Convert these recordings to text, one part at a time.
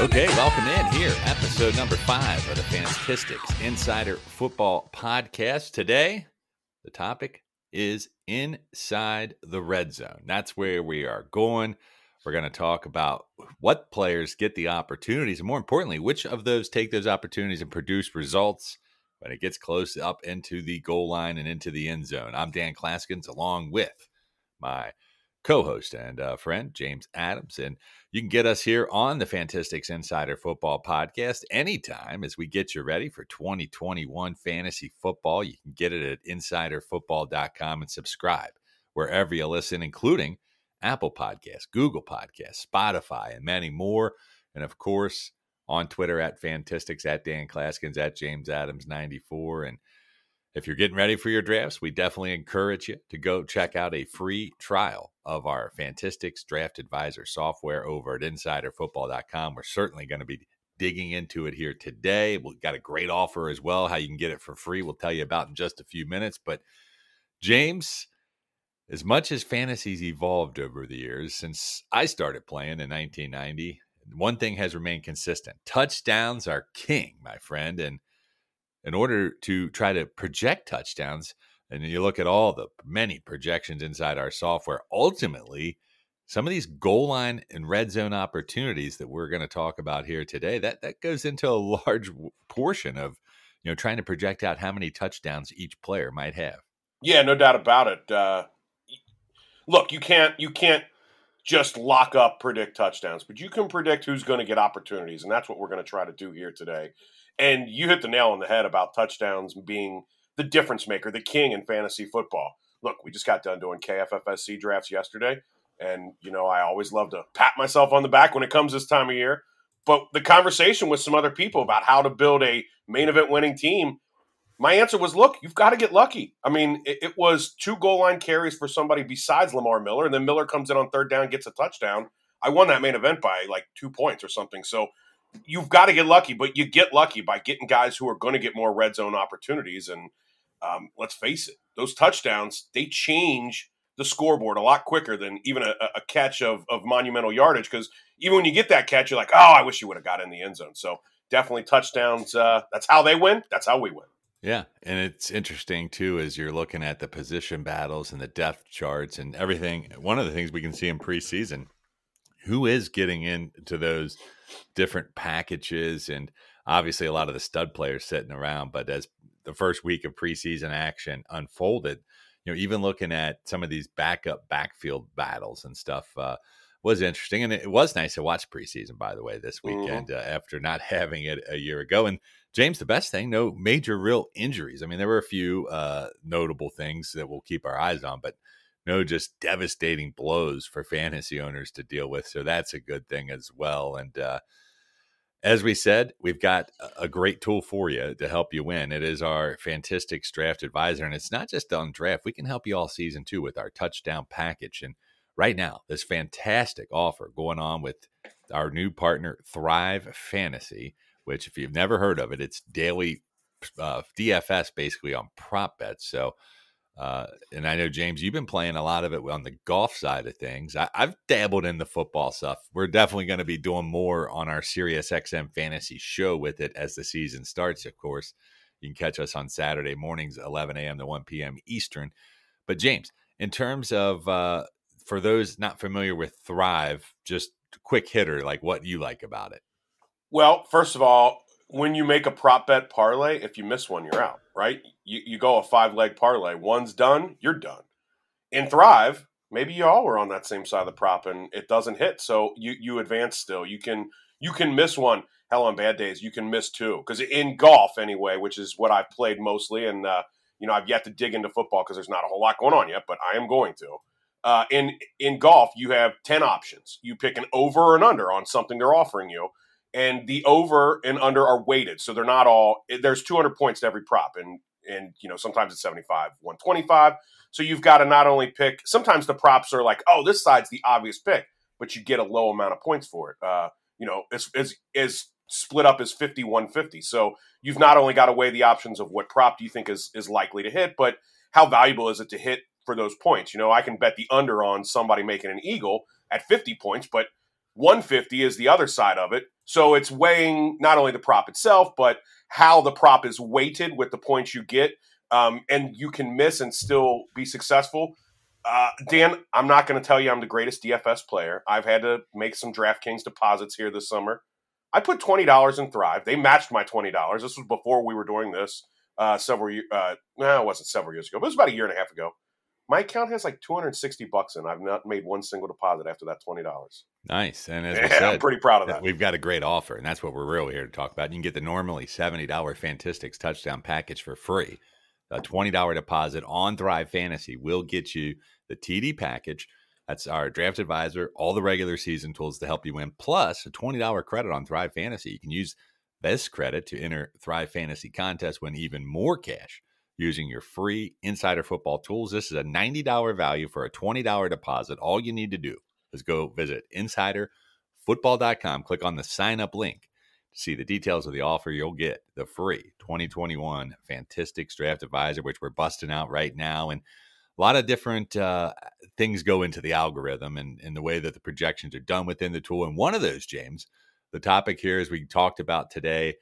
Okay, welcome in here, episode number five of the Fantistics Insider Football Podcast. Today, the topic is inside the red zone. That's where we are going. We're going to talk about what players get the opportunities, and more importantly, which of those take those opportunities and produce results when it gets close up into the goal line and into the end zone. I'm Dan Clasgens, along with my co host and uh, friend, James Adams. And you can get us here on the Fantistics Insider Football Podcast anytime as we get you ready for 2021 fantasy football. You can get it at insiderfootball.com and subscribe wherever you listen, including Apple Podcasts, Google Podcasts, Spotify, and many more. And of course, on Twitter at Fantistics, at Dan Clasgens, at James Adams 94. And if you're getting ready for your drafts, we definitely encourage you to go check out a free trial of our Fantistics Draft Advisor software over at insiderfootball.com. We're certainly going to be digging into it here today. We've got a great offer as well, how you can get it for free. We'll tell you about in just a few minutes. But, James, as much as fantasy's evolved over the years since I started playing in 1990, one thing has remained consistent touchdowns are king, my friend. And in order to try to project touchdowns, and you look at all the many projections inside our software, ultimately, some of these goal line and red zone opportunities that we're going to talk about here today, that that goes into a large portion of you know trying to project out how many touchdowns each player might have. Yeah, no doubt about it. Uh, look, you can't you can't just lock up predict touchdowns, but you can predict who's going to get opportunities, and that's what we're going to try to do here today. And you hit the nail on the head about touchdowns being the difference maker, the king in fantasy football. Look, we just got done doing KFFSC drafts yesterday, and you know I always love to pat myself on the back when it comes this time of year. But the conversation with some other people about how to build a main event winning team, my answer was, look, you've got to get lucky. I mean, it, it was two goal line carries for somebody besides Lamar Miller, and then Miller comes in on third down, gets a touchdown. I won that main event by like two points or something. So you've got to get lucky, but you get lucky by getting guys who are going to get more red zone opportunities. And um, let's face it, those touchdowns they change the scoreboard a lot quicker than even a, a catch of, of monumental yardage. Because even when you get that catch, you're like, oh, I wish you would have got in the end zone. So definitely touchdowns. Uh, that's how they win. That's how we win. Yeah, and it's interesting too as you're looking at the position battles and the depth charts and everything. One of the things we can see in preseason, who is getting into those different packages and obviously a lot of the stud players sitting around. But as the first week of preseason action unfolded, you know, even looking at some of these backup backfield battles and stuff uh, was interesting. And it was nice to watch preseason, by the way, this mm-hmm. weekend mm-hmm. uh, after not having it a year ago. And James, the best thing, no major real injuries. I mean, there were a few uh, notable things that we'll keep our eyes on, but no just devastating blows for fantasy owners to deal with. So that's a good thing as well. And uh, as we said, we've got a great tool for you to help you win. It is our Fantistics Draft Advisor, and it's not just on draft. We can help you all season too with our touchdown package. And right now, this fantastic offer going on with our new partner, Thrive Fantasy, which, if you've never heard of it, it's daily uh, DFS basically on prop bets. So uh, and I know James, you've been playing a lot of it on the golf side of things. I, have dabbled in the football stuff. We're definitely going to be doing more on our Sirius XM fantasy show with it as the season starts. Of course, you can catch us on Saturday mornings, 11 a.m. to 1 p.m. Eastern. But James, in terms of uh, for those not familiar with Thrive, just quick hitter, like what you like about it. Well, first of all, when you make a prop bet parlay, if you miss one, you're out, right? You, you go a five leg parlay. One's done, you're done. In Thrive, maybe you all were on that same side of the prop and it doesn't hit, so you you advance still. You can you can miss one. Hell, on bad days, you can miss two. Because in golf, anyway, which is what I've played mostly, and uh, you know I've yet to dig into football because there's not a whole lot going on yet, but I am going to. Uh, in in golf, you have ten options. You pick an over or an under on something they're offering you and the over and under are weighted, so they're not all. There's 200 points to every prop, and and you know sometimes it's 75, 125. So you've got to not only pick. Sometimes the props are like, oh, this side's the obvious pick, but you get a low amount of points for it. Uh, you know, it's is is split up as 50 150 so you've not only got to weigh the options of what prop do you think is is likely to hit but how valuable is it to hit for those points you know i can bet the under on somebody making an eagle at 50 points but 150 is the other side of it. So it's weighing not only the prop itself, but how the prop is weighted with the points you get. Um, and you can miss and still be successful. Uh, Dan, I'm not going to tell you I'm the greatest DFS player. I've had to make some DraftKings deposits here this summer. I put twenty dollars in Thrive. They matched my twenty dollars. This was before we were doing this uh, several years. Uh, no, it wasn't several years ago, but it was about a year and a half ago. My account has like 260 bucks in. I've not made one single deposit after that twenty dollars. Nice, and as Yeah, we said, I'm pretty proud of that. We've got a great offer, and that's what we're really here to talk about. You can get the normally seventy dollar Fantistics touchdown package for free. A twenty dollar deposit on Thrive Fantasy will get you the TD package. That's our draft advisor, all the regular season tools to help you win, plus a twenty dollar credit on Thrive Fantasy. You can use this credit to enter Thrive Fantasy contest, win even more cash using your free Insider Football tools. This is a ninety dollar value for a twenty dollar deposit. All you need to do is go visit insiderfootball.com, click on the sign up link to see the details of the offer. You'll get the free 2021 Fantistics Draft Advisor, which we're busting out right now. And a lot of different uh, things go into the algorithm and, and the way that the projections are done within the tool. And one of those, James, the topic here is we talked about today,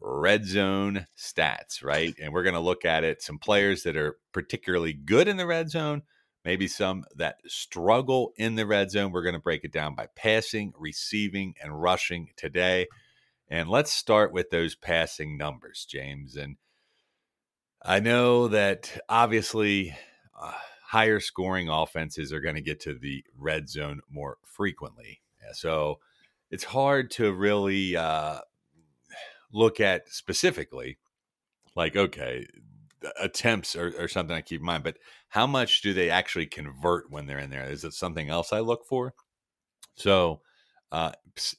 red zone stats, right? And we're going to look at it some players that are particularly good in the red zone, maybe some that struggle in the red zone. We're going to break it down by passing, receiving, and rushing today. And let's start with those passing numbers, James. And I know that obviously uh, higher scoring offenses are going to get to the red zone more frequently. So it's hard to really uh, look at specifically, like, okay, attempts or, or something I keep in mind, but how much do they actually convert when they're in there? Is it something else I look for? So, uh,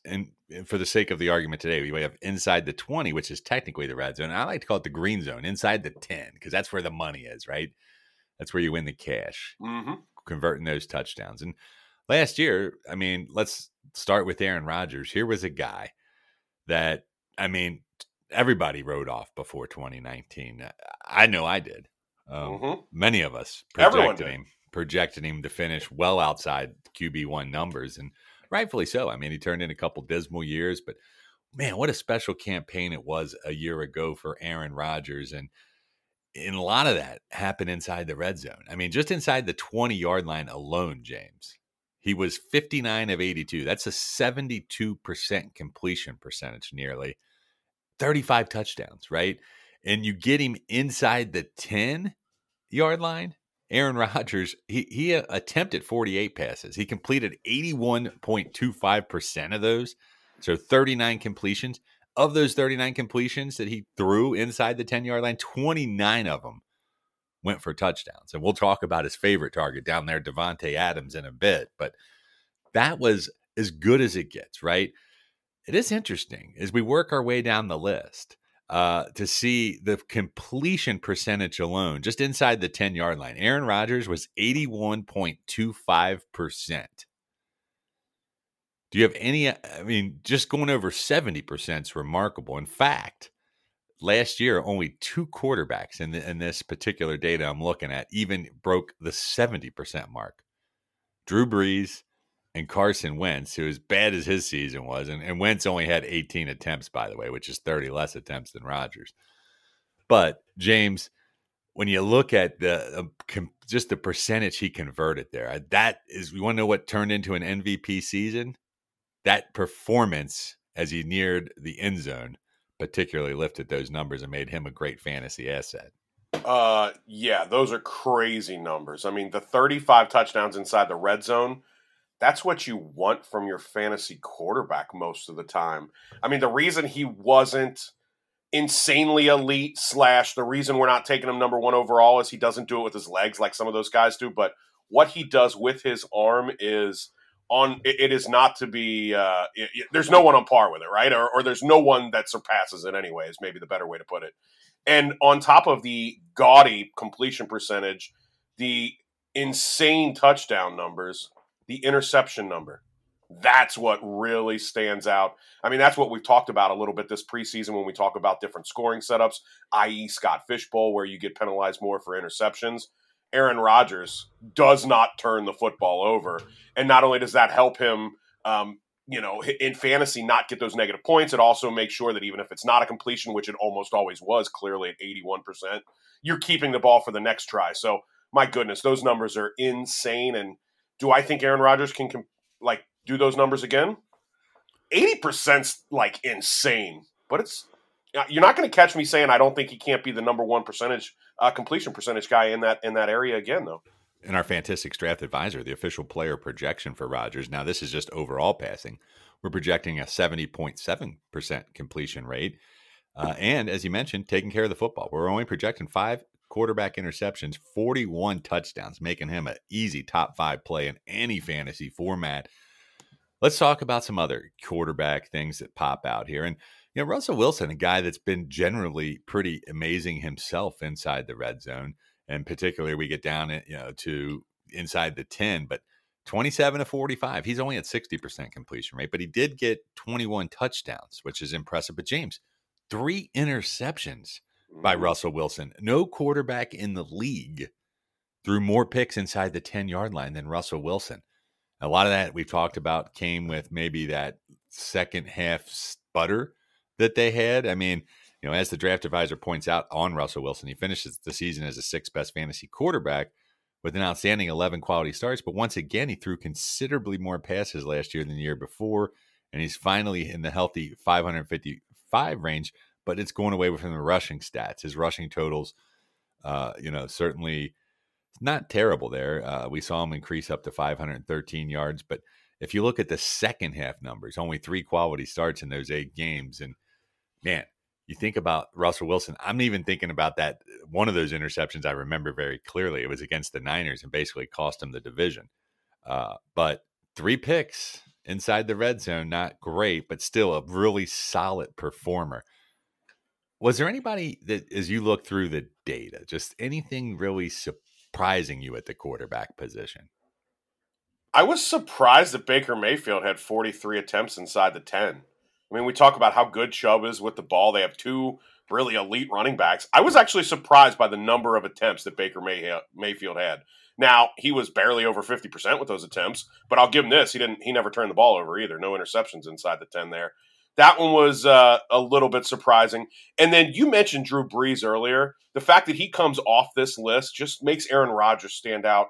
and, and for the sake of the argument today, we have inside the 20, which is technically the red zone. I like to call it the green zone, inside the 10, because that's where the money is, right? That's where you win the cash, Mm-hmm. converting those touchdowns. And last year, I mean, let's start with Aaron Rodgers. Here was a guy that, I mean, everybody wrote off before 2019. I know I did. Um, Mhm. Many of us projected him, projected him to finish well outside QB one numbers, and rightfully so. I mean, he turned in a couple dismal years, but man, what a special campaign it was a year ago for Aaron Rodgers, and and a lot of that happened inside the red zone. I mean, just inside the 20 yard line alone, James. He was 59 of 82. That's a 72% completion percentage, nearly 35 touchdowns, right? And you get him inside the 10 yard line. Aaron Rodgers, he, he uh, attempted 48 passes. He completed 81.25% of those. So 39 completions. Of those 39 completions that he threw inside the 10 yard line, 29 of them went for touchdowns. And we'll talk about his favorite target down there, Davante Adams, in a bit. But that was as good as it gets, right? It is interesting as we work our way down the list uh, to see the completion percentage alone, just inside the 10 yard line. Aaron Rodgers was 81.25%. Do you have any? I mean, just going over 70% is remarkable. In fact, last year, only two quarterbacks in, the, in this particular data I'm looking at even broke the 70% mark. Drew Brees and Carson Wentz, who as bad as his season was, and, and Wentz only had 18 attempts, by the way, which is 30 less attempts than Rodgers. But James, when you look at the uh, com- just the percentage he converted there, that is, we want to know what turned into an MVP season. That performance as he neared the end zone particularly lifted those numbers and made him a great fantasy asset. Uh, yeah, those are crazy numbers. I mean, the 35 touchdowns inside the red zone, that's what you want from your fantasy quarterback most of the time. I mean, the reason he wasn't insanely elite, slash, the reason we're not taking him number one overall is he doesn't do it with his legs like some of those guys do. But what he does with his arm is on it, is not to be uh it, it- there's no one on par with it right or, or there's no one that surpasses it anyway is maybe the better way to put it and on top of the gaudy completion percentage the insane touchdown numbers the interception number that's what really stands out i mean that's what we've talked about a little bit this preseason when we talk about different scoring setups i.e Scott Fish Bowl where you get penalized more for interceptions aaron rodgers does not turn the football over and not only does that help him um, you know, in fantasy, not get those negative points. It also makes sure that even if it's not a completion, which it almost always was, clearly at 81%, you're keeping the ball for the next try. So, my goodness, those numbers are insane. And do I think Aaron Rodgers can, like, do those numbers again? 80%'s like insane, but it's, uh, you're not going to catch me saying I don't think he can't be the number one percentage uh, completion percentage guy in that in that area again, though in our Fantistics Draft Advisor, the official player projection for Rodgers. Now, this is just overall passing. We're projecting a 70.7% completion rate. Uh, and as you mentioned, taking care of the football. We're only projecting five quarterback interceptions, 41 touchdowns, making him an easy top five play in any fantasy format. Let's talk about some other quarterback things that pop out here. And, you know, Russell Wilson, a guy that's been generally pretty amazing himself inside the red zone and particularly we get down you know to inside the 10 but 27 to 45 he's only at 60% completion rate but he did get 21 touchdowns which is impressive but james three interceptions by mm-hmm. russell wilson no quarterback in the league threw more picks inside the 10 yard line than russell wilson a lot of that we've talked about came with maybe that second half sputter that they had i mean you know, as the draft advisor points out on Russell Wilson, he finishes the season as a sixth best fantasy quarterback with an outstanding 11 quality starts. But once again, he threw considerably more passes last year than the year before. And he's finally in the healthy 555 range, but it's going away from the rushing stats. His rushing totals, uh, you know, certainly not terrible there. Uh, we saw him increase up to 513 yards. But if you look at the second half numbers, only three quality starts in those eight games. And man, you think about Russell Wilson. I'm even thinking about that one of those interceptions. I remember very clearly. It was against the Niners and basically cost him the division. Uh, but three picks inside the red zone, not great, but still a really solid performer. Was there anybody that, as you look through the data, just anything really surprising you at the quarterback position? I was surprised that Baker Mayfield had 43 attempts inside the 10. I mean, we talk about how good Chubb is with the ball. They have two really elite running backs. I was actually surprised by the number of attempts that Baker May- Mayfield had. Now he was barely over fifty percent with those attempts, but I'll give him this: he didn't. He never turned the ball over either. No interceptions inside the ten there. That one was uh, a little bit surprising. And then you mentioned Drew Brees earlier. The fact that he comes off this list just makes Aaron Rodgers stand out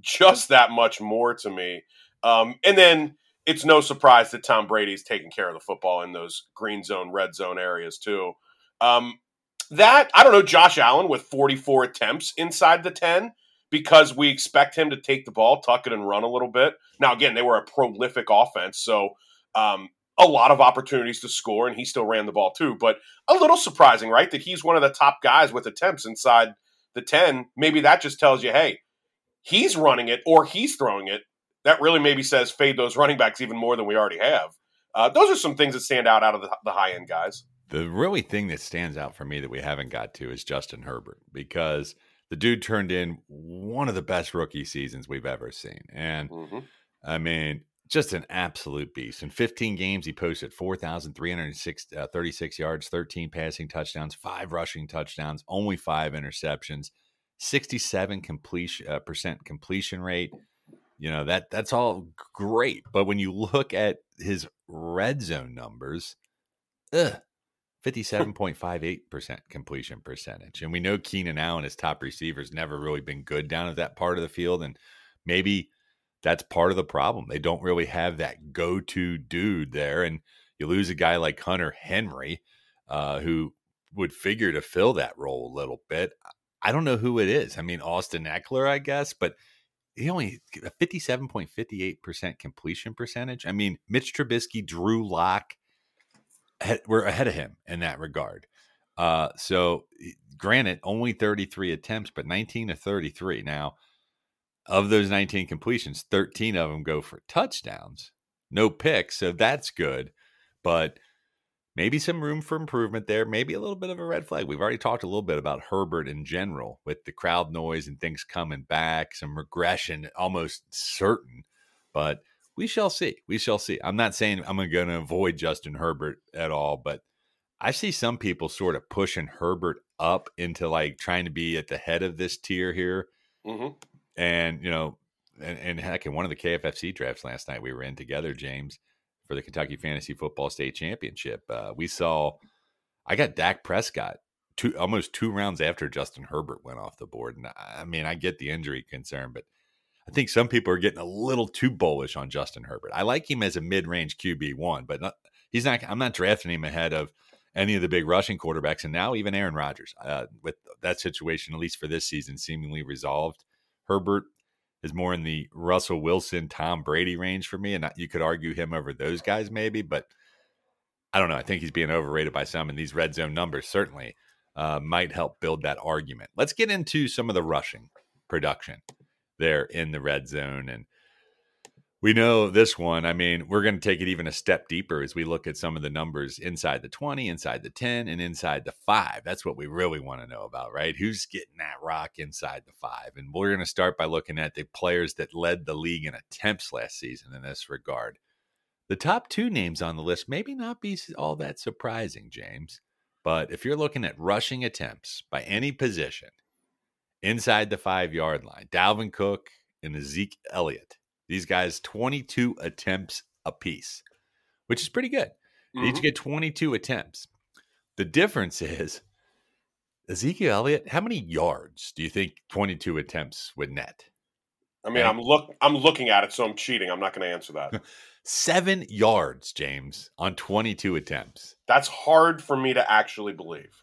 just that much more to me. Um, and then it's no surprise that Tom Brady's taking care of the football in those green zone, red zone areas too. Um, that I don't know, Josh Allen with 44 attempts inside the 10 because we expect him to take the ball, tuck it, and run a little bit. Now, again, they were a prolific offense, so um, a lot of opportunities to score, and he still ran the ball too. But a little surprising, right? That he's one of the top guys with attempts inside the 10. Maybe that just tells you, hey, he's running it or he's throwing it that really maybe says fade those running backs even more than we already have. Uh, those are some things that stand out out of the, the high end guys. The really thing that stands out for me that we haven't got to is Justin Herbert because the dude turned in one of the best rookie seasons we've ever seen. And mm-hmm. I mean, just an absolute beast. In 15 games, he posted 4,336 uh, yards, 13 passing touchdowns, five rushing touchdowns, only five interceptions, 67 completion uh, percent completion rate, you know that that's all great, but when you look at his red zone numbers, ugh, 57.58% completion percentage. And we know Keenan Allen, his top receiver's never really been good down at that part of the field. And maybe that's part of the problem. They don't really have that go to dude there. And you lose a guy like Hunter Henry, uh, who would figure to fill that role a little bit. I don't know who it is. I mean, Austin Ekeler, I guess, but he only a 57.58% completion percentage. I mean, Mitch Trubisky, Drew Lock, we're ahead of him in that regard. Uh, so, granted, only 33 attempts, but 19 to 33. Now, of those 19 completions, 13 of them go for touchdowns, no picks. So that's good. But maybe some room for improvement there. Maybe a little bit of a red flag. We've already talked a little bit about Herbert in general with the crowd noise and things coming back, some regression almost certain, but we shall see. We shall see. I'm not saying I'm going to avoid Justin Herbert at all, but I see some people sort of pushing Herbert up into like trying to be at the head of this tier here. Mm-hmm. And, you know, and, and heck, in one of the KFFC drafts last night we were in together, James, for the Kentucky Fantasy Football State Championship. Uh, we saw, I got Dak Prescott two almost two rounds after Justin Herbert went off the board. And I mean, I get the injury concern, but I think some people are getting a little too bullish on Justin Herbert. I like him as a mid-range QB one, but not, he's not. I'm not drafting him ahead of any of the big rushing quarterbacks, and now even Aaron Rodgers. Uh, with that situation, at least for this season, seemingly resolved, Herbert is more in the Russell Wilson, Tom Brady range for me, and you could argue him over those guys maybe, but I don't know. I think he's being overrated by some, and these red zone numbers certainly uh, might help build that argument. Let's get into some of the rushing production there in the red zone. And we know this one, I mean, we're going to take it even a step deeper as we look at some of the numbers inside the 20, inside the 10, and inside the five. That's what we really want to know about, right? Who's getting that rock inside the five? And we're going to start by looking at the players that led the league in attempts last season in this regard. The top two names on the list maybe not be all that surprising, James. But if you're looking at rushing attempts by any position, inside the five yard line. Dalvin Cook and Zeke Elliott. These guys, 22 attempts apiece, which is pretty good. Mm-hmm. They each get 22 attempts. The difference is Ezekiel Elliott, how many yards do you think 22 attempts would net? I mean, I'm look I'm looking at it, so I'm cheating. I'm not going to answer that. Seven yards, James, on 22 attempts. That's hard for me to actually believe.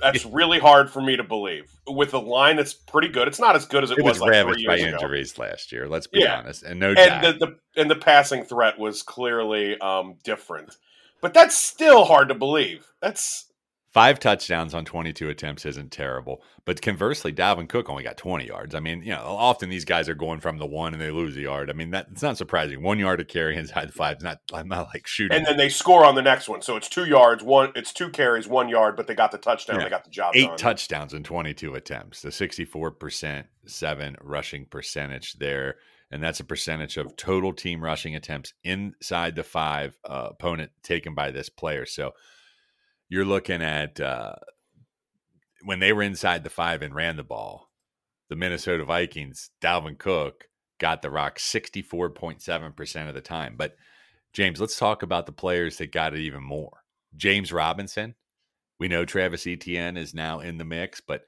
That's really hard for me to believe. With a line that's pretty good, it's not as good as it, it was, was like ravaged by ago. injuries last year. Let's be Yeah. honest, and no and the, the and the passing threat was clearly um, different. But that's still hard to believe. That's Five touchdowns on 22 attempts isn't terrible. But conversely, Dalvin Cook only got 20 yards. I mean, you know, often these guys are going from the one and they lose a yard. I mean, that it's not surprising. One yard to carry inside the five is not, I'm not like shooting. and then they score on the next one, so it's two yards, one it's two carries, one yard, but they got the touchdown. Yeah. They got the job Eight done. touchdowns in 22 attempts, the 64%, seven rushing percentage there. And that's a percentage of total team rushing attempts inside the five uh, opponent taken by this player. So you're looking at uh, when they were inside the five and ran the ball, the Minnesota Vikings, Dalvin Cook got the rock 64.7% of the time. But James, let's talk about the players that got it even more. James Robinson, we know Travis Etienne is now in the mix, but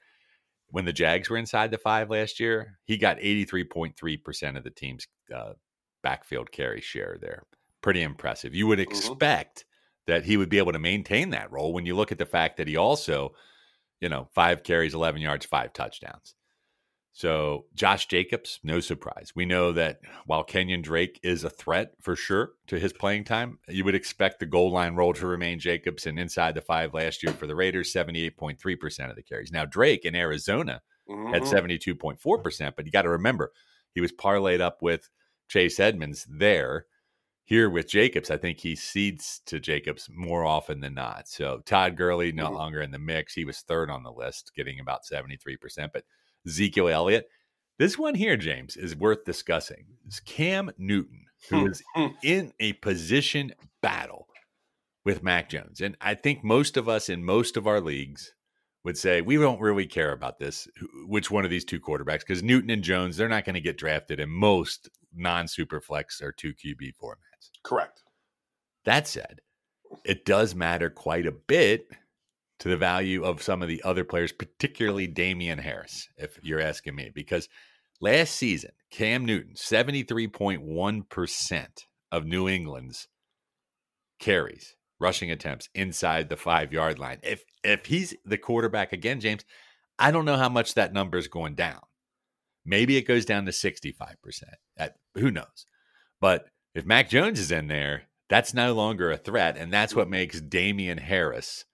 when the Jags were inside the five last year, he got 83.3% of the team's uh, backfield carry share there. Pretty impressive. You would Mhm. expect that he would be able to maintain that role when you look at the fact that he also, you know, five carries, 11 yards, five touchdowns. So Josh Jacobs, no surprise. We know that while Kenyan Drake is a threat for sure to his playing time, you would expect the goal line role to remain Jacobs and inside the five last year for the Raiders, 78.3% of the carries. Now Drake in Arizona at Mhm. 72.4%, but you got to remember he was parlayed up with Chase Edmonds there. Here with Jacobs, I think he cedes to Jacobs more often than not. So Todd Gurley no Mhm. longer in the mix. He was third on the list, getting about 73%. But Ezekiel Elliott, this one here, James, is worth discussing. It's Cam Newton, who is Hmm. in a position battle with Mac Jones. And I think most of us in most of our leagues would say we don't really care about this, which one of these two quarterbacks, because Newton and Jones, they're not going to get drafted in most non super flex or two QB formats. Correct. That said, it does matter quite a bit to the value of some of the other players, particularly Damien Harris, if you're asking me, because last season, Cam Newton, 73.1% of New England's carries, rushing attempts inside the five yard line. If if he's the quarterback again, James, I don't know how much that number is going down. Maybe it goes down to 65%. At, who knows? But if Mac Jones is in there, that's no longer a threat. And that's what makes Damien Harris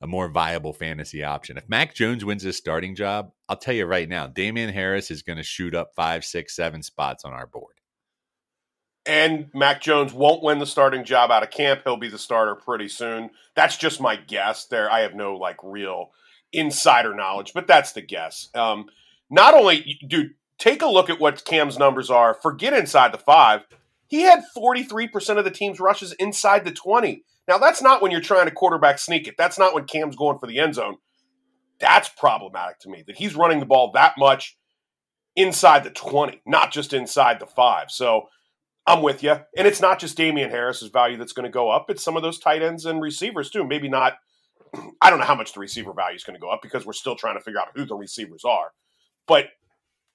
a more viable fantasy option. If Mac Jones wins his starting job, I'll tell you right now, Damien Harris is going to shoot up five, six, seven spots on our board. And Mac Jones won't win the starting job out of camp. He'll be the starter pretty soon. That's just my guess. There, I have no like real insider knowledge, but that's the guess. Um, not only, dude, take a look at what Cam's numbers are. Forget inside the five. He had 43% of the team's rushes inside the 20. Now, that's not when you're trying to quarterback sneak it. That's not when Cam's going for the end zone. That's problematic to me that he's running the ball that much inside the 20, not just inside the five. So I'm with you. And it's not just Damien Harris's value that's going to go up. It's some of those tight ends and receivers too. Maybe not. I don't know how much the receiver value is going to go up because we're still trying to figure out who the receivers are. But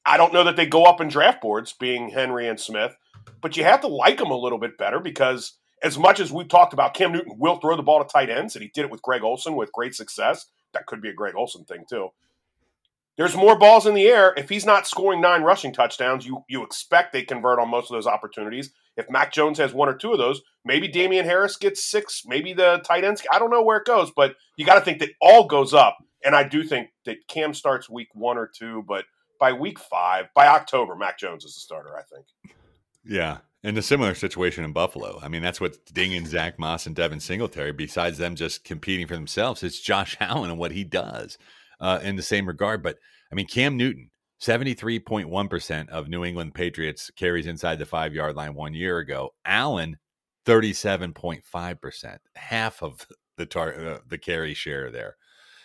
I don't know that they go up in draft boards, being Henry and Smith. But you have to like him a little bit better because as much as we've talked about Cam Newton will throw the ball to tight ends, and he did it with Greg Olsen with great success. That could be a Greg Olsen thing too. There's more balls in the air. If he's not scoring nine rushing touchdowns, you you expect they convert on most of those opportunities. If Mac Jones has one or two of those, maybe Damien Harris gets six, maybe the tight ends. I don't know where it goes, but you got to think that all goes up. And I do think that Cam starts week one or two, but by week five, by October, Mac Jones is the starter. I think. Yeah, and a similar situation in Buffalo. I mean, that's what dinging Zach Moss and Devin Singletary. Besides them just competing for themselves, it's Josh Allen and what he does uh, in the same regard. But I mean, Cam Newton, 73.1% of New England Patriots carries inside the five yard line one year ago. Allen, 37.5%, half of the tar- uh, the carry share there.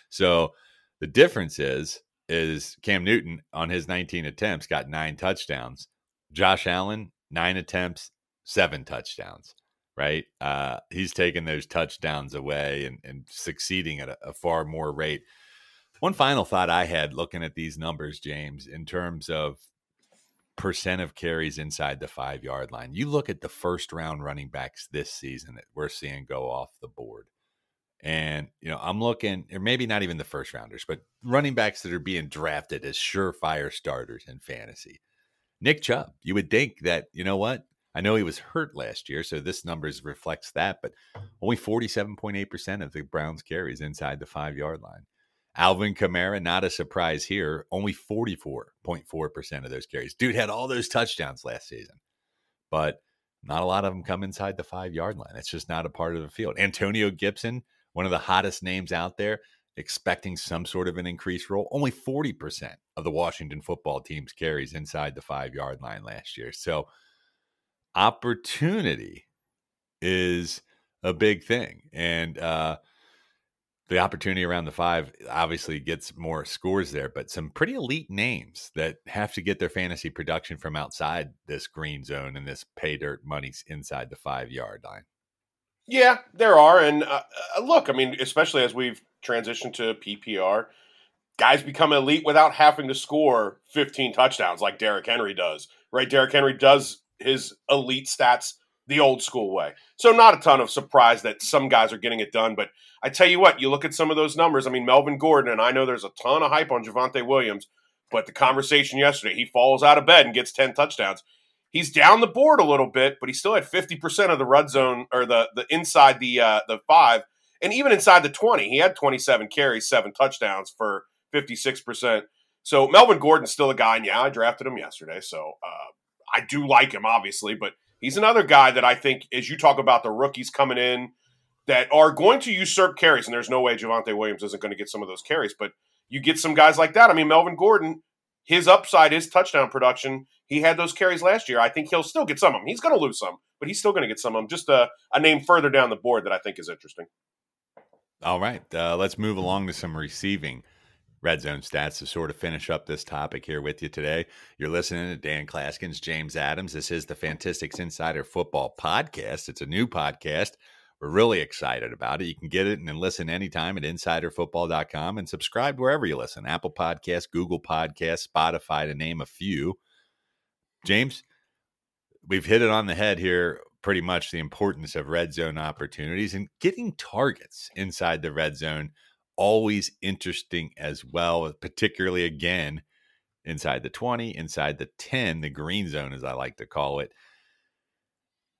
So the difference is is Cam Newton on his 19 attempts got nine touchdowns. Josh Allen, nine attempts, seven touchdowns. Right, uh, he's taking those touchdowns away and, and succeeding at a, a far more rate. One final thought I had looking at these numbers, James, in terms of percent of carries inside the five yard line. You look at the first round running backs this season that we're seeing go off the board. And, you know, I'm looking, or maybe not even the first rounders, but running backs that are being drafted as surefire starters in fantasy. Nick Chubb, you would think that, you know what? I know he was hurt last year, so this numbers reflects that, but only 47.8% of the Browns carries inside the five yard line. Alvin Kamara, not a surprise here, only 44.4% of those carries. Dude had all those touchdowns last season, but not a lot of them come inside the five yard line. It's just not a part of the field. Antonio Gibson, one of the hottest names out there, expecting some sort of an increased role. Only 40% of the Washington football team's carries inside the five yard line last year. So opportunity is a big thing. And, uh, the opportunity around the five obviously gets more scores there, but some pretty elite names that have to get their fantasy production from outside this green zone and this pay dirt money inside the five yard line. Yeah, there are. And uh, uh, look, I mean, especially as we've transitioned to PPR, guys become elite without having to score 15 touchdowns like Derrick Henry does, right? Derrick Henry does his elite stats the old school way. So not a ton of surprise that some guys are getting it done, but I tell you what, you look at some of those numbers. I mean, Melvin Gordon, and I know there's a ton of hype on Javonte Williams, but the conversation yesterday, he falls out of bed and gets 10 touchdowns. He's down the board a little bit, but he still had 50% of the red zone or the the inside the uh, the 5 and even inside the 20. He had 27 carries, 7 touchdowns for 56%. So Melvin Gordon's still a guy, and yeah, I drafted him yesterday, so uh, I do like him obviously, but He's another guy that I think, as you talk about the rookies coming in that are going to usurp carries, and there's no way Javonte Williams isn't going to get some of those carries, but you get some guys like that. I mean, Melvin Gordon, his upside is touchdown production. He had those carries last year. I think he'll still get some of them. He's going to lose some, but he's still going to get some of them. Just a, a name further down the board that I think is interesting. All right. Uh, let's move along to some receiving red zone stats to sort of finish up this topic here with you today. You're listening to Dan Clasgens, James Adams. This is the Fantistics Insider Football Podcast. It's a new podcast. We're really excited about it. You can get it and listen anytime at insiderfootball.com and subscribe wherever you listen Apple Podcasts, Google Podcasts, Spotify, to name a few. James, we've hit it on the head here pretty much the importance of red zone opportunities and getting targets inside the red zone always interesting as well, particularly again inside the 20, inside the 10, the green zone, as I like to call it.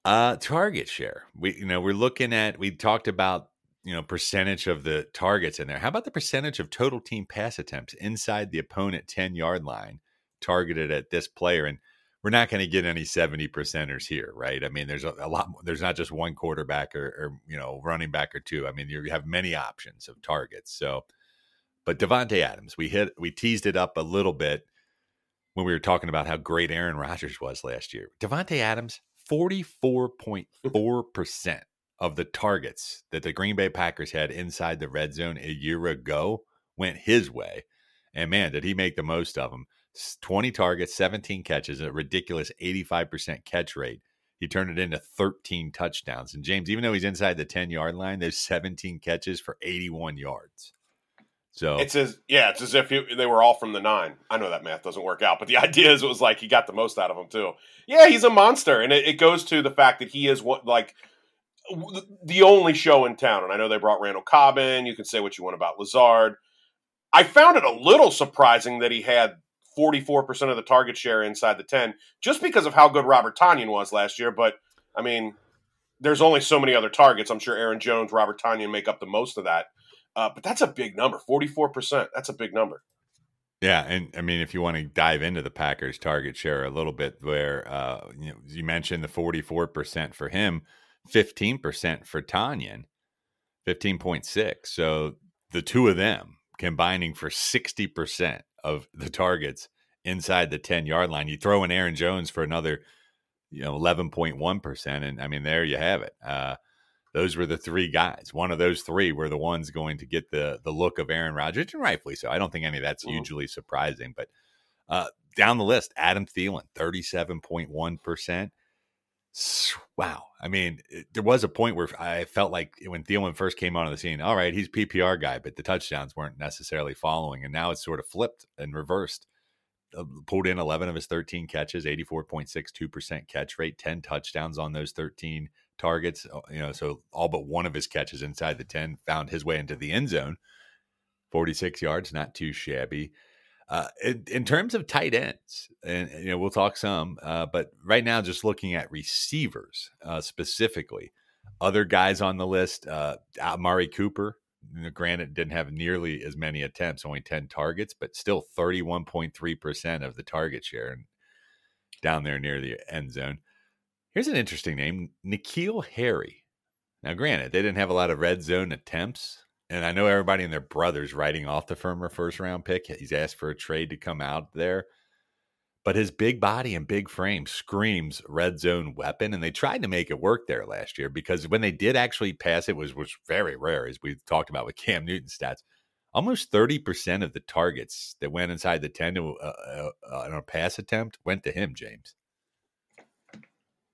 Uh, target share. We, you know, we're looking at, we talked about, you know, percentage of the targets in there. How about the percentage of total team pass attempts inside the opponent 10 yard line targeted at this player? And we're not going to get any 70 percenters here, right? I mean, there's a, a lot, there's not just one quarterback or, or, you know, running back or two. I mean, you have many options of targets. So, but Davante Adams, we hit, we teased it up a little bit when we were talking about how great Aaron Rodgers was last year. Davante Adams, 44.4% of the targets that the Green Bay Packers had inside the red zone a year ago went his way. And man, did he make the most of them. 20 targets, 17 catches, a ridiculous 85% catch rate. he turned it into 13 touchdowns. And James, even though he's inside the 10 yard line, there's 17 catches for 81 yards. So it's as yeah, it's as if he, they were all from the nine. I know that math doesn't work out, but the idea is it was like he got the most out of them too. Yeah, he's a monster, and it, it goes to the fact that he is what like the only show in town. And I know they brought Randall Cobb in. You can say what you want about Lazard. I found it a little surprising that he had 44% of the target share inside the 10 just because of how good Robert Tonyan was last year. But I mean, there's only so many other targets. I'm sure Aaron Jones, Robert Tonyan make up the most of that. Uh, but that's a big number 44%. That's a big number. Yeah, and I mean, if you want to dive into the Packers' target share a little bit, where uh, you, know, you mentioned the forty-four percent for him, fifteen percent for Tonyan, fifteen point six. So the two of them combining for sixty percent of the targets inside the 10 yard line. You throw in Aaron Jones for another, you know, 11.1%. And I mean, there you have it. Uh, those were the three guys. One of those three were the ones going to get the the look of Aaron Rodgers, and rightfully so. I don't think any of that's mm-hmm. hugely surprising. But uh, down the list, Adam Thielen, 37.1%. Wow. I mean, it, there was a point where I felt like when Thielen first came onto the scene, all right, he's PPR guy, but the touchdowns weren't necessarily following. And now it's sort of flipped and reversed. Uh, pulled in 11 of his 13 catches, 84.62% catch rate, 10 touchdowns on those 13 targets. Uh, you know, so all but one of his catches inside the 10 found his way into the end zone. 46 yards, not too shabby. Uh, in, in, terms of tight ends, and you know we'll talk some, uh, but right now just looking at receivers uh, specifically, other guys on the list, uh, Amari Cooper. You know, granted, didn't have nearly as many attempts, only ten targets, but still thirty one point three percent of the target share, and down there near the end zone. Here's an interesting name, N'Keal Harry. Now, granted, they didn't have a lot of red zone attempts, and I know everybody and their brothers writing off the firmer first round pick. He's asked for a trade to come out there. But his big body and big frame screams red zone weapon. And they tried to make it work there last year because when they did actually pass it was was very rare, as we've talked about with Cam Newton stats. Almost 30% of the targets that went inside the 10 to, uh, uh, uh, on a pass attempt went to him, James.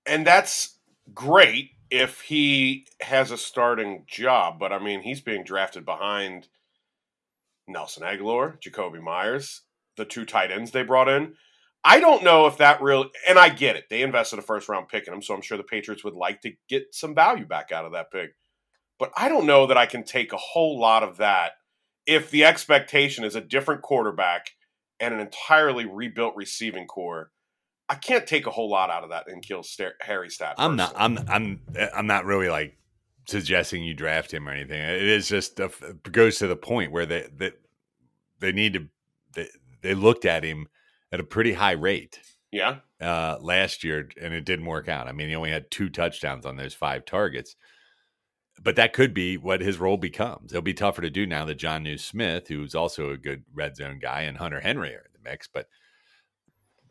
And that's great if he has a starting job, but I mean, he's being drafted behind Nelson Agholor, Jakobi Meyers, the two tight ends they brought in. I don't know if that really, and I get it. They invested a first round pick in him, so I'm sure the Patriots would like to get some value back out of that pick. But I don't know that I can take a whole lot of that if the expectation is a different quarterback and an entirely rebuilt receiving corps I can't take a whole lot out of that and N'Keal Harry Stat. I'm not. I'm. I'm. I'm not really like suggesting you draft him or anything. It is just a, goes to the point where they that they, they need to. They, they looked at him at a pretty high rate. Yeah. Uh, last year, and it didn't work out. I mean, he only had two touchdowns on those five targets. But that could be what his role becomes. It'll be tougher to do now that Jonnu Smith, who's also a good red zone guy, and Hunter Henry are in the mix. But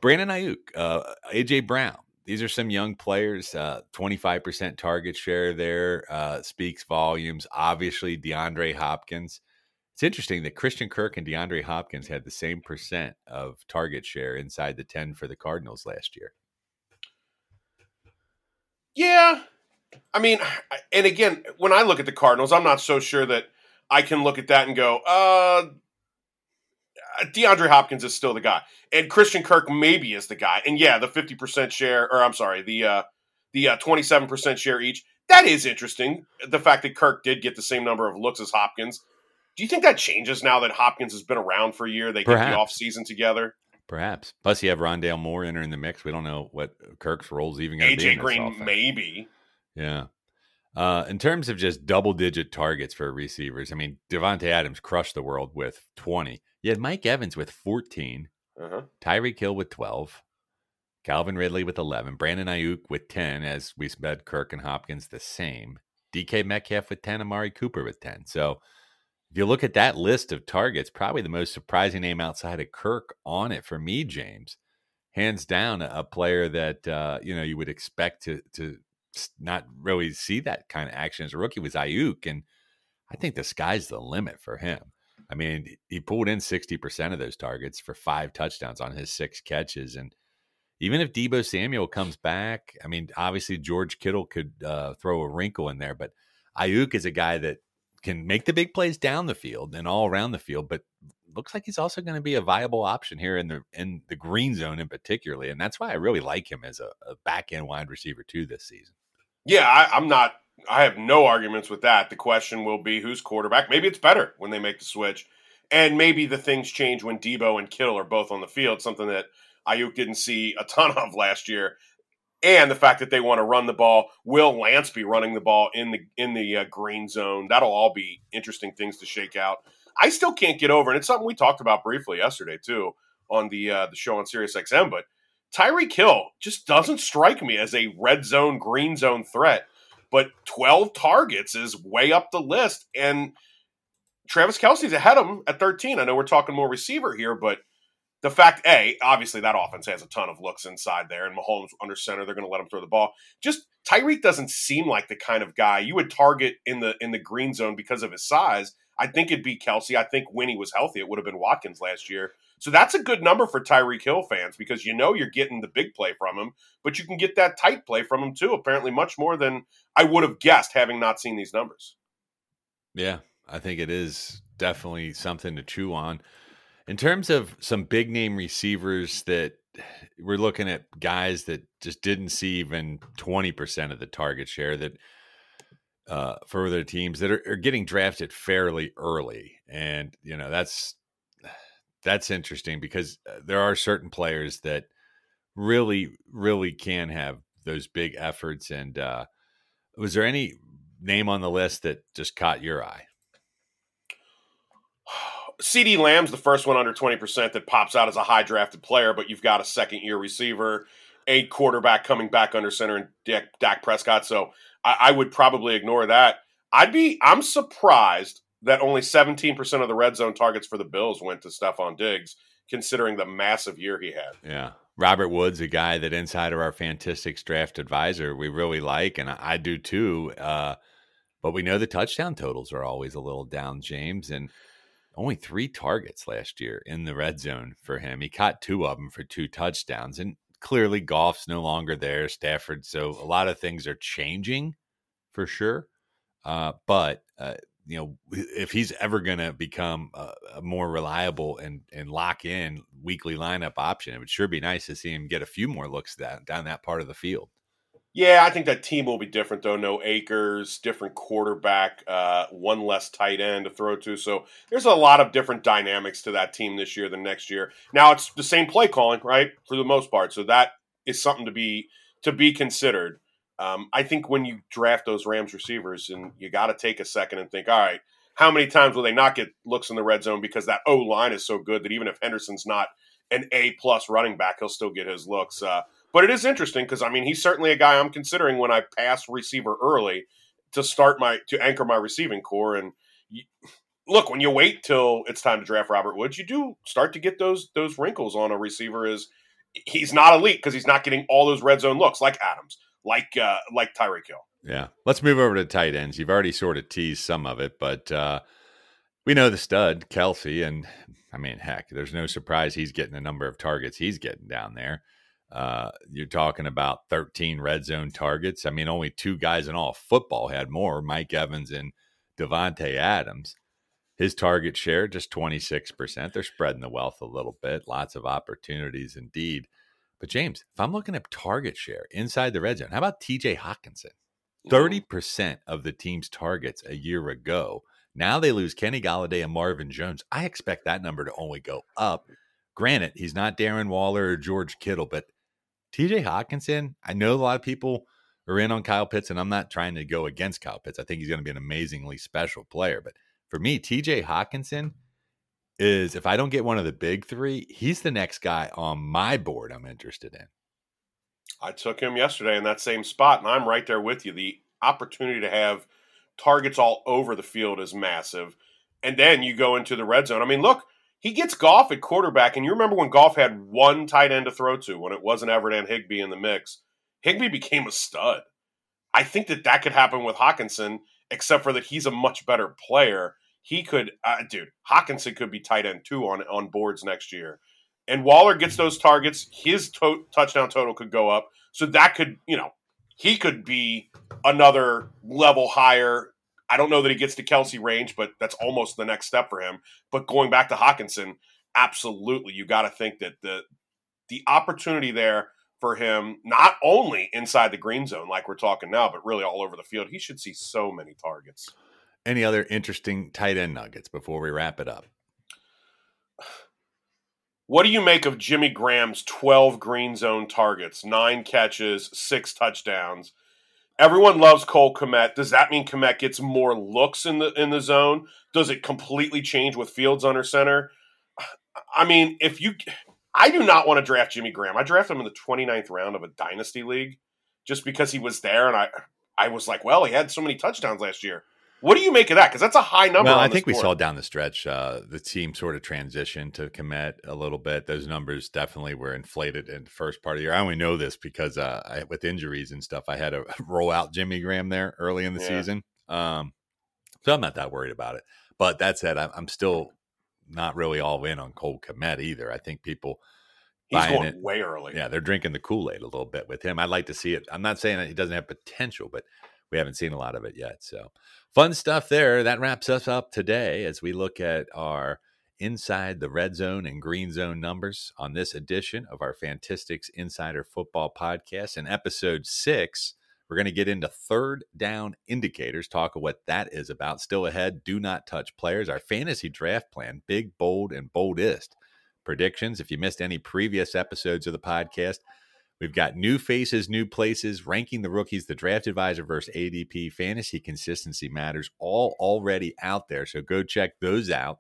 Brandon Aiyuk, uh, AJ Brown. These are some young players. Uh, 25% target share there uh, speaks volumes. Obviously, DeAndre Hopkins. It's interesting that Christian Kirk and DeAndre Hopkins had the same percent of target share inside the 10 for the Cardinals last year. Yeah. I mean, and again, when I look at the Cardinals, I'm not so sure that I can look at that and go, uh, DeAndre Hopkins is still the guy, and Christian Kirk maybe is the guy. And yeah, the fifty percent share, or I'm sorry, the uh, the twenty seven percent share each. That is interesting. The fact that Kirk did get the same number of looks as Hopkins. Do you think that changes now that Hopkins has been around for a year? They Perhaps. get the off season together. Perhaps. Plus, you have Rondale Moore entering the mix. We don't know what Kirk's role is even going to be. AJ Green, maybe. Yeah. Uh, in terms of just double digit targets for receivers, I mean, Davante Adams crushed the world with 20. You had Mike Evans with 14, uh-huh. Tyreek Hill with 12, Calvin Ridley with 11, Brandon Aiyuk with 10, as we said, Kirk and Hopkins the same, DK Metcalf with 10, Amari Cooper with 10. So if you look at that list of targets, probably the most surprising name outside of Kirk on it for me, James, hands down, a player that uh, you know you would expect to to not really see that kind of action as a rookie was Aiyuk, and I think the sky's the limit for him. I mean, he pulled in 60% of those targets for five touchdowns on his six catches. And even if Deebo Samuel comes back, I mean, obviously George Kittle could uh, throw a wrinkle in there, but Aiyuk is a guy that can make the big plays down the field and all around the field, but looks like he's also going to be a viable option here in the in the green zone in particularly, and that's why I really like him as a, a back end wide receiver too this season. Yeah, I, I'm not. I have no arguments with that. The question will be who's quarterback. Maybe it's better when they make the switch, and maybe the things change when Deebo and Kittle are both on the field. Something that Aiyuk didn't see a ton of last year, and the fact that they want to run the ball. Will Lance be running the ball in the in the uh, green zone? That'll all be interesting things to shake out. I still can't get over, and it's something we talked about briefly yesterday too on the uh, the show on Sirius XM. But Tyreek Hill just doesn't strike me as a red zone, green zone threat. But 12 targets is way up the list, and Travis Kelce's ahead of him at 13. I know we're talking more receiver here, but the fact, A, obviously that offense has a ton of looks inside there, and Mahomes under center, they're going to let him throw the ball. Just Tyreek doesn't seem like the kind of guy you would target in the in the green zone because of his size. I think it'd be Kelsey. I think when he was healthy, it would have been Watkins last year. So that's a good number for Tyreek Hill fans because you know you're getting the big play from him, but you can get that tight play from him too. Apparently, much more than I would have guessed having not seen these numbers. Yeah, I think it is definitely something to chew on. In terms of some big name receivers that we're looking at guys that just didn't see even 20% of the target share that uh, for their teams that are, are, getting drafted fairly early. And, you know, that's that's interesting because uh, there are certain players that really, really can have those big efforts. And uh, was there any name on the list that just caught your eye? CeeDee Lamb's the first one under 20% that pops out as a high drafted player, but you've got a second year receiver, a quarterback coming back under center, and Dak, Dak Prescott. So I, I would probably ignore that. I'd be, I'm surprised that only 17% of the red zone targets for the Bills went to Stefon Diggs, considering the massive year he had. Yeah. Robert Woods, a guy that inside of our Fantistics draft advisor we really like, and I do too. Uh, but we know the touchdown totals are always a little down, James, and only three targets last year in the red zone for him. He caught two of them for two touchdowns, and clearly Goff's no longer there, Stafford. So a lot of things are changing for sure. Uh, but uh, you know, if he's ever going to become a, a, more reliable and and lock in weekly lineup option, it would sure be nice to see him get a few more looks that down that part of the field. Yeah, I think that team will be different though. No Akers, different quarterback, uh, one less tight end to throw to. So there's a lot of different dynamics to that team this year than next year. Now it's the same play calling, right, for the most part. So that is something to be to be considered. Um, I think when you draft those Rams receivers, and you got to take a second and think, all right, how many times will they not get looks in the red zone because that O line is so good that even if Henderson's not an A plus running back, he'll still get his looks. Uh, but it is interesting because I mean he's certainly a guy I'm considering when I pass receiver early to start my to anchor my receiving corps. And you, look, when you wait till it's time to draft Robert Woods, you do start to get those those wrinkles on a receiver. Is he's not elite because he's not getting all those red zone looks like Adams, like uh, like Tyreek Hill. Yeah, let's move over to tight ends. You've already sort of teased some of it, but uh, we know the stud Kelce, and I mean, heck, there's no surprise he's getting the number of targets he's getting down there. Uh, you're talking about 13 red zone targets. I mean, only two guys in all football had more Mike Evans and Davante Adams. His target share just 26%. They're spreading the wealth a little bit. Lots of opportunities indeed. But James, if I'm looking at target share inside the red zone, how about TJ Hockenson? 30% of the team's targets a year ago. Now they lose Kenny Golladay and Marvin Jones. I expect that number to only go up. Granted, he's not Darren Waller or George Kittle, but TJ Hockenson, I know a lot of people are in on Kyle Pitts, and I'm not trying to go against Kyle Pitts. I think he's going to be an amazingly special player. But for me, TJ Hockenson is, if I don't get one of the big three, he's the next guy on my board I'm interested in. I took him yesterday in that same spot, and I'm right there with you. The opportunity to have targets all over the field is massive. And then you go into the red zone. I mean, look, he gets Goff at quarterback, and you remember when Goff had one tight end to throw to when it wasn't Everett and Higbee in the mix. Higbee became a stud. I think that that could happen with Hockenson, except for that he's a much better player. He could, uh, dude, Hockenson could be tight end two on on boards next year, and Waller gets those targets, his to- touchdown total could go up. So that could, you know, he could be another level higher. I don't know that he gets to Kelce range, but that's almost the next step for him. But going back to Hockenson, absolutely, you got to think that the the opportunity there for him, not only inside the green zone like we're talking now, but really all over the field, he should see so many targets. Any other interesting tight end nuggets before we wrap it up? What do you make of Jimmy Graham's 12 green zone targets, nine catches, six touchdowns? Everyone loves Cole Kmet. Does that mean Kmet gets more looks in the in the zone? Does it completely change with Fields under center? I mean, if you I do not want to draft Jimmy Graham. I drafted him in the 29th round of a dynasty league just because he was there and I I was like, well, he had so many touchdowns last year. What do you make of that? Because that's a high number. Well, I think we saw down the stretch uh, the team sort of transition to Kmet a little bit. Those numbers definitely were inflated in the first part of the year. I only know this because uh, I, with injuries and stuff, I had to roll out Jimmy Graham there early in the yeah. season. Um, so I'm not that worried about it. But that said, I'm, I'm still not really all in on Cole Kmet either. I think people. He's going it, way early. Yeah, they're drinking the Kool Aid a little bit with him. I'd like to see it. I'm not saying that he doesn't have potential, but we haven't seen a lot of it yet. So fun stuff there. That wraps us up today as we look at our inside the red zone and green zone numbers on this edition of our Fantistics Insider Football Podcast. In episode six, we're going to get into third down indicators, talk of what that is about. Still ahead, do not touch players. Our fantasy draft plan, big, bold, and boldest predictions. If you missed any previous episodes of the podcast, We've got new faces, new places, ranking the rookies, the draft advisor versus ADP, fantasy consistency matters, all already out there. So go check those out.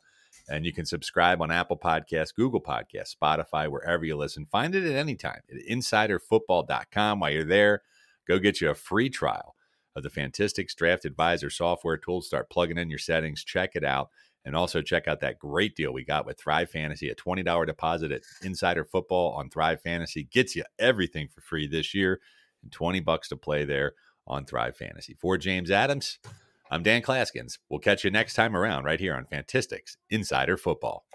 And you can subscribe on Apple Podcasts, Google Podcasts, Spotify, wherever you listen. Find it at any time at insiderfootball.com. While you're there, go get you a free trial of the Fantistics Draft Advisor software tool. Start plugging in your settings, check it out. And also check out that great deal we got with Thrive Fantasy. A $20 deposit at Insider Football on Thrive Fantasy gets you everything for free this year and 20 bucks to play there on Thrive Fantasy. For James Adams, I'm Dan Clasgens. We'll catch you next time around right here on Fantistics Insider Football.